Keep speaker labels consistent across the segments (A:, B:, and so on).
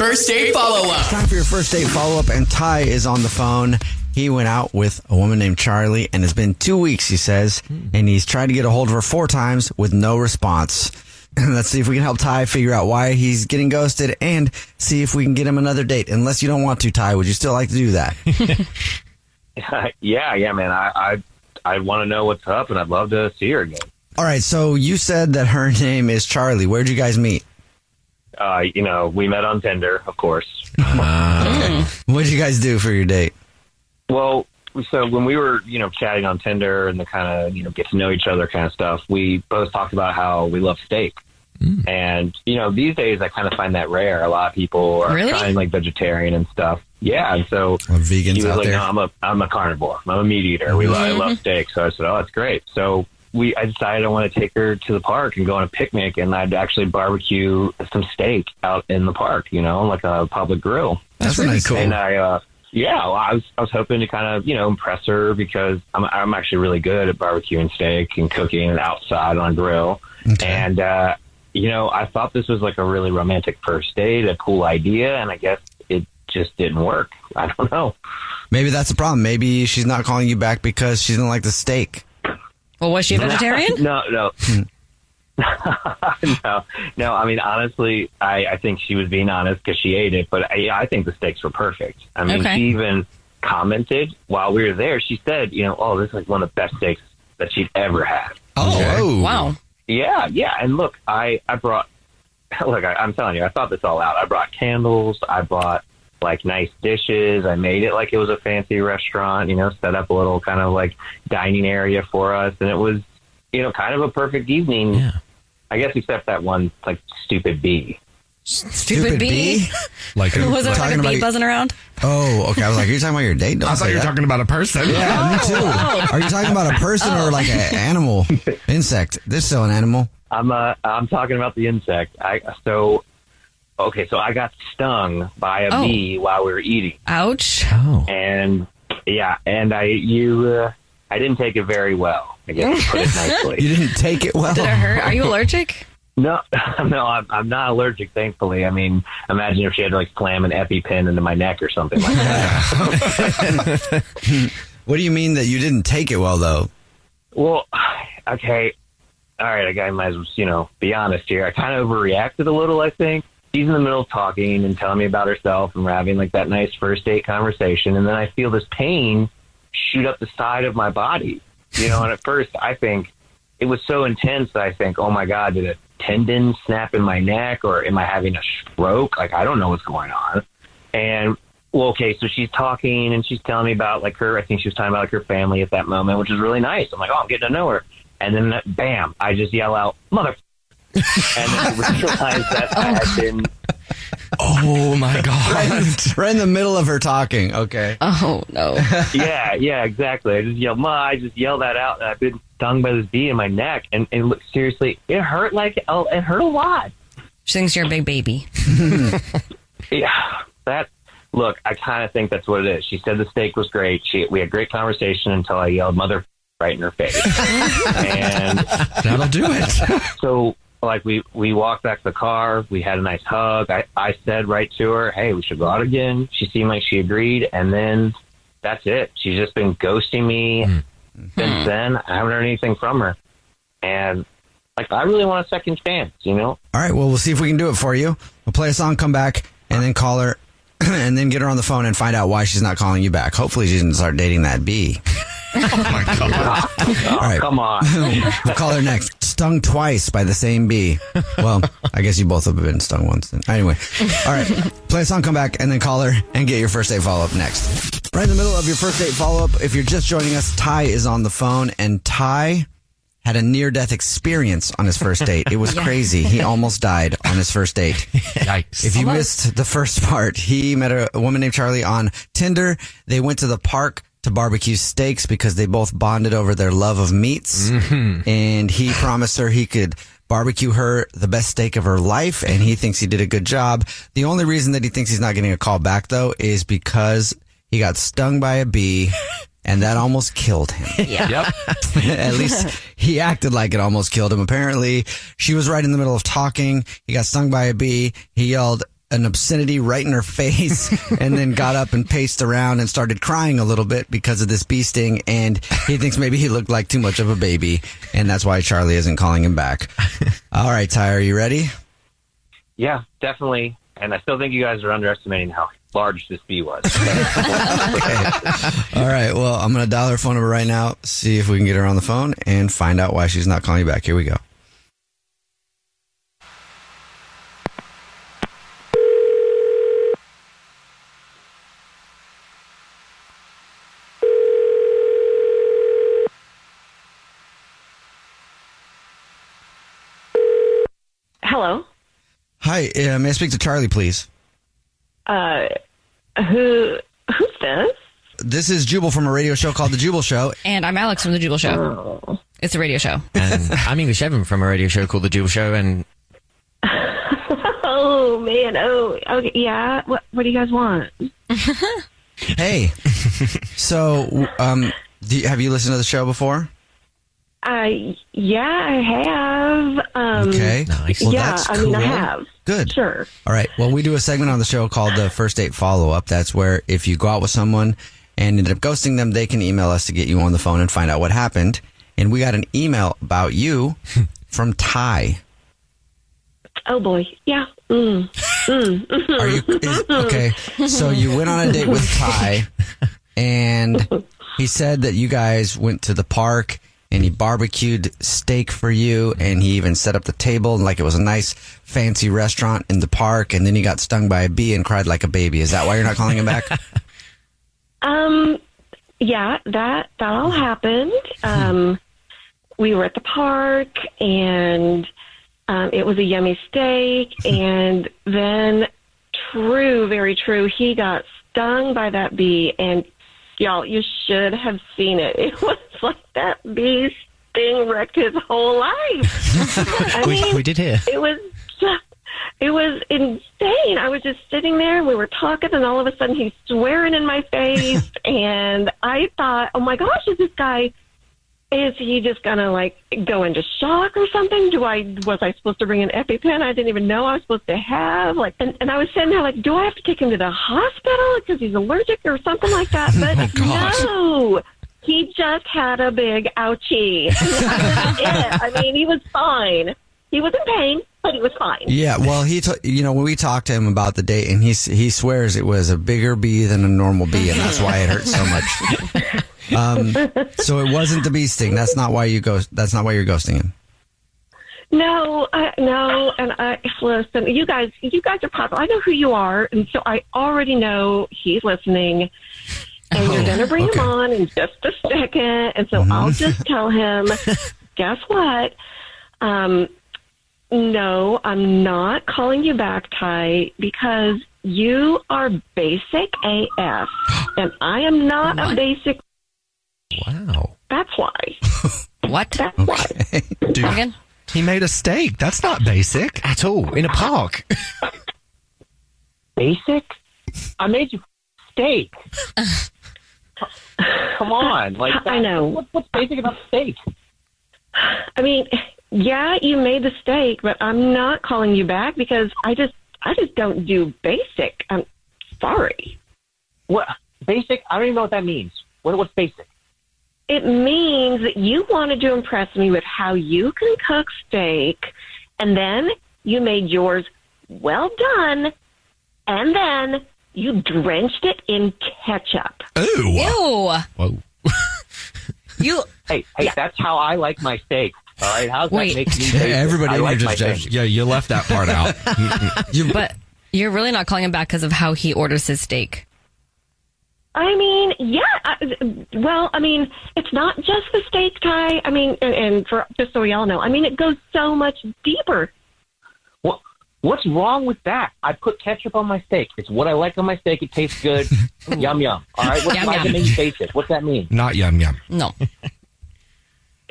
A: First date follow up.
B: Time for your first date follow up, and Ty is on the phone. He went out with a woman named Charlie, and it's been two weeks, he says, hmm. and he's tried to get a hold of her four times with no response. Let's see if we can help Ty figure out why he's getting ghosted and see if we can get him another date. Unless you don't want to, Ty, would you still like to do that?
C: yeah, yeah, man. I I, I want to know what's up, and I'd love to see her again.
B: All right, so you said that her name is Charlie. Where'd you guys meet?
C: Uh, you know, we met on Tinder, of course.
B: What did you guys do for your date?
C: Well, so when we were, you know, chatting on Tinder and the kind of, you know, get to know each other kind of stuff, we both talked about how we love steak. And, you know, these days I kind of find that rare. A lot of people are
B: Really?
C: trying like vegetarian and stuff. Yeah. And so
B: vegans
C: he was
B: out
C: like,
B: there?
C: no, I'm a, I'm a carnivore. I'm a meat eater. We I
B: Mhm.
C: love steak. So I said, oh, that's great. So we, I decided I want to take her to the park and go on a picnic and I'd actually barbecue some steak out in the park, you know, like a public grill.
B: That's really Nice. cool.
C: And I, uh, yeah, well, I was I was hoping to kind of you know impress her because I'm I'm actually really good at barbecuing steak and cooking outside on a grill, and uh, you know I thought this was like a really romantic first date, a cool idea, and I guess it just didn't work. I don't know.
B: Maybe that's the problem. Maybe she's not calling you back because she didn't like the steak.
D: Well, was she a vegetarian?
C: no, no. Hmm. no, no. I mean, honestly, I, I think she was being honest because she ate it, but I, I think the steaks were perfect. I mean,
D: Okay.
C: she even commented while we were there. She said, you know, oh, this is like one of the best steaks that she'd ever had.
B: Oh,
D: wow.
C: Yeah, yeah. And look, I, I brought, look, I, I'm telling you, I thought this all out. I brought candles. I brought like nice dishes. I made it like it was a fancy restaurant, you know, set up a little kind of like dining area for us. And it was, you know, kind of a perfect evening. I guess except that one like stupid bee.
D: Stupid bee?
E: Like
D: was there like
B: talking
D: a
B: about
D: bee
B: your-
D: buzzing around?
B: Oh, okay. I was like, are you talking about your date? Don't
E: I thought you were talking about a person.
B: Yeah, me too. Are you talking about a person or like an animal, insect? This is still an animal.
C: I'm uh, I'm talking about the insect. I so okay, so I got stung by a
D: Oh.
C: bee while we were eating.
D: Ouch.
E: Oh.
C: And yeah, and I you uh, I didn't take it very well. I guess to put it nicely.
B: You didn't take it well.
D: Did it hurt? Are you allergic?
C: No, no, I'm, I'm not allergic. Thankfully, I mean, imagine if she had to like slam an EpiPen into my neck or something like that.
B: What do you mean that you didn't take it well, though?
C: well, okay, all right, I got might as well, you know, be honest here. I kind of overreacted a little. I think she's in the middle of talking and telling me about herself, and we're having like that nice first date conversation, and then I feel this pain shoot up the side of my body. You know, and at first I think it was so intense that I think, oh my god, did a tendon snap in my neck, or am I having a stroke? Like I don't know what's going on. And well, okay, so she's talking and she's telling me about like her. I think she was talking about like her family at that moment, which is really nice. I'm like, oh, I'm getting to know her. And then, bam! I just yell out, "Mother!" And then I realize that oh, I had been
E: Oh my god!
B: Right, right in the middle of her talking. Okay.
D: Oh no.
C: yeah, yeah, exactly. I just yelled, Ma, I just yelled that out, and I've been stung by this bee in my neck, and, and look, seriously, it hurt like oh, it hurt a lot.
D: She thinks you're a big baby.
C: Yeah, that. Look, I kind of think that's what it is. She said the steak was great. She, we had great conversation until I yelled "mother" right in her face, and
E: That'll do it.
C: so like we we walked back to the car. We had a nice hug. I I said right to her, "Hey, we should go out again." She seemed like she agreed, and then that's it. She's just been ghosting me hmm. since hmm. then. I haven't heard anything from her, and like I really want a second chance. You know.
B: All right, well, we'll see if we can do it for you. We'll play a song, come back, and then call her, and then get her on the phone and find out why she's not calling you back. Hopefully, she didn't start dating that bee.
C: Oh,
B: All right.
C: come on.
B: we'll call her next. Stung twice by the same bee. Well, I guess you both have been stung once. Then. Anyway, all right. Play a song, come back, and then call her and get your first date follow up next. Right in the middle of your first date follow up, if you're just joining us, Ty is on the phone, and Ty had a near death experience on his first date. It was
E: Yeah.
B: crazy. He almost died on his first date.
E: Yikes.
B: If you
E: Almost.
B: missed the first part, he met a, a woman named Charlie on Tinder. They went to the park to barbecue steaks because they both bonded over their love of meats. Mm-hmm. And he promised her he could barbecue her the best steak of her life. And he thinks he did a good job. The only reason that he thinks he's not getting a call back though is because he got stung by a bee and that almost killed him.
D: Yeah.
E: Yep.
B: At least he acted like it almost killed him. Apparently, she was right in the middle of talking. He got stung by a bee. He yelled an obscenity right in her face and then got up and paced around and started crying a little bit because of this bee sting. And he thinks maybe he looked like too much of a baby. And that's why Charlie isn't calling him back. All right, Ty, are you ready?
C: Yeah, definitely. And I still think you guys are underestimating how large this bee was.
B: All right. Well, I'm going to dial her phone number right now, see if we can get her on the phone and find out why she's not calling you back. Here we go.
F: Hello.
B: Hi. Uh, may I speak to Charlie, please?
F: Uh, who who's this?
B: This is Jubal from a radio show called The Jubal Show.
D: And I'm Alex from The Jubal Show. It's a radio show.
E: And I'm English Evan from a radio show called The Jubal Show, and
F: oh man. Oh, okay. Yeah. What What do you guys want?
B: Hey. so, um, do you, have you listened to the show before?
F: Uh, yeah, I have. Um,
B: Okay. Nice. Well,
F: yeah,
B: that's
F: I mean, I
B: cool.
F: have.
B: Good.
F: Sure.
B: All right. Well, we do a segment on the show called the First Date Follow Up. That's where if you go out with someone and ended up ghosting them, they can email us to get you on the phone and find out what happened. And we got an email about you from Ty.
F: Oh boy. Yeah. Mm. Mm.
B: Are you is, okay? So you went on a date with Ty, and he said that you guys went to the park and he barbecued steak for you, and he even set up the table like it was a nice fancy restaurant in the park. And then he got stung by a bee and cried like a baby. Is that why you're not calling him back?
F: Um, yeah, that that all happened. Um, we were at the park, and um, it was a yummy steak. And then, true, very true, he got stung by that bee, and y'all, you should have seen it. It was like that bee sting wrecked his whole life. I
E: we, we did hear.
F: it was just, it was insane. I was just sitting there and we were talking and all of a sudden he's swearing in my face and I thought, Oh my gosh, is this guy is he just gonna like go into shock or something? Do I was I supposed to bring an EpiPen I didn't even know I was supposed to have? Like, and, and I was sitting there like, do I have to take him to the hospital because he's allergic or something like that? Oh but no, he just had a big ouchie. That was it. I mean, he was fine. He was in pain, but he was fine.
B: Yeah, well, he, t- you know, when we talked to him about the date, and he he swears it was a bigger bee than a normal bee, and that's why it hurt so much. Um, so it wasn't the bee sting. That's not why you ghost. That's not why you're ghosting him.
F: No, I, no, and I listen. You guys, you guys are popular. I know who you are, and so I already know he's listening. And you're going to bring him on in just a second, and so I'll just tell him. guess what? Um, no, I'm not calling you back, Ty, because you are basic AF, and I am not a basic.
E: Wow.
F: That's why.
D: What?
F: That's why.
G: Dude,
D: Again?
G: he made a steak. That's not basic.
E: At all. In a park.
C: Basic? I made you steak. Come on, like
F: I know.
C: What, what's basic about steak?
F: I mean, yeah, you made the steak, but I'm not calling you back because I just, I just don't do basic. I'm sorry.
C: What basic? I don't even know what that means. What what's basic?
F: It means that you wanted to impress me with how you can cook steak, and then you made yours well done, and then you drenched it in ketchup.
G: Ooh.
D: Ew.
E: Whoa.
D: You.
C: Hey, hey, that's how I like my steak. All right, how's
D: Wait.
C: that make me?
E: Yeah, everybody
C: I
E: in
C: like
E: here
C: my
E: just judged.
C: steak.
G: Yeah, you left that part out.
E: You,
D: But you're really not calling him back because of how he orders his steak.
F: I mean, yeah. I, well, I mean, it's not just the steak Ty. I mean, and, and for just so we all know, I mean, it goes so much deeper.
C: What what's wrong with that? I put ketchup on my steak. It's what I like on my steak. It tastes good. yum yum. All right, what's
D: Yum,
C: why
D: yum.
C: does it make basic? What's that mean?
G: not yum yum.
D: No.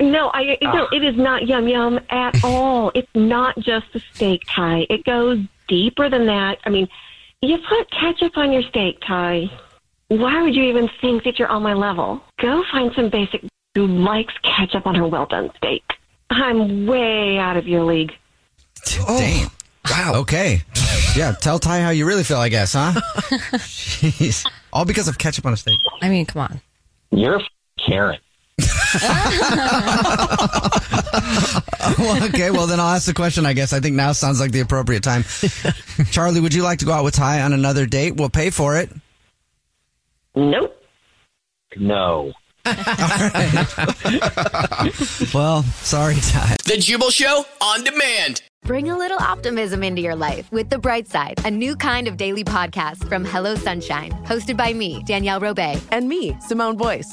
F: No, I no, ah. it is not yum yum at all. It's not just the steak Ty. It goes deeper than that. I mean, you put ketchup on your steak Ty. Why would you even think that you're on my level? Go find some basic who likes ketchup on her well done steak. I'm way out of your league. Oh.
B: Damn. Wow. Okay. Yeah, tell Ty how you really feel, I guess, huh? Jeez. All because of ketchup on a steak.
D: I mean, come on.
C: You're a f- Karen.
B: well, okay, well, then I'll ask the question, I guess. I think now sounds like the appropriate time. Charlie, would you like to go out with Ty on another date? We'll pay for it.
F: Nope.
C: No.
B: Well, sorry, Ty.
A: The Jubal Show on demand.
H: Bring a little optimism into your life with The Bright Side, a new kind of daily podcast from Hello Sunshine, hosted by me, Danielle Robay.
I: And me, Simone Boyce.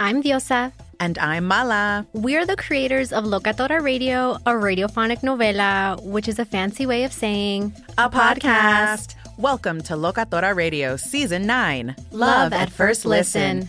J: I'm Diosa.
K: And I'm Mala.
J: We're the creators of Locatora Radio, a radiophonic novela, which is a fancy way of saying
K: a podcast. Welcome to Locatora Radio Season 9
J: Love at First Listen.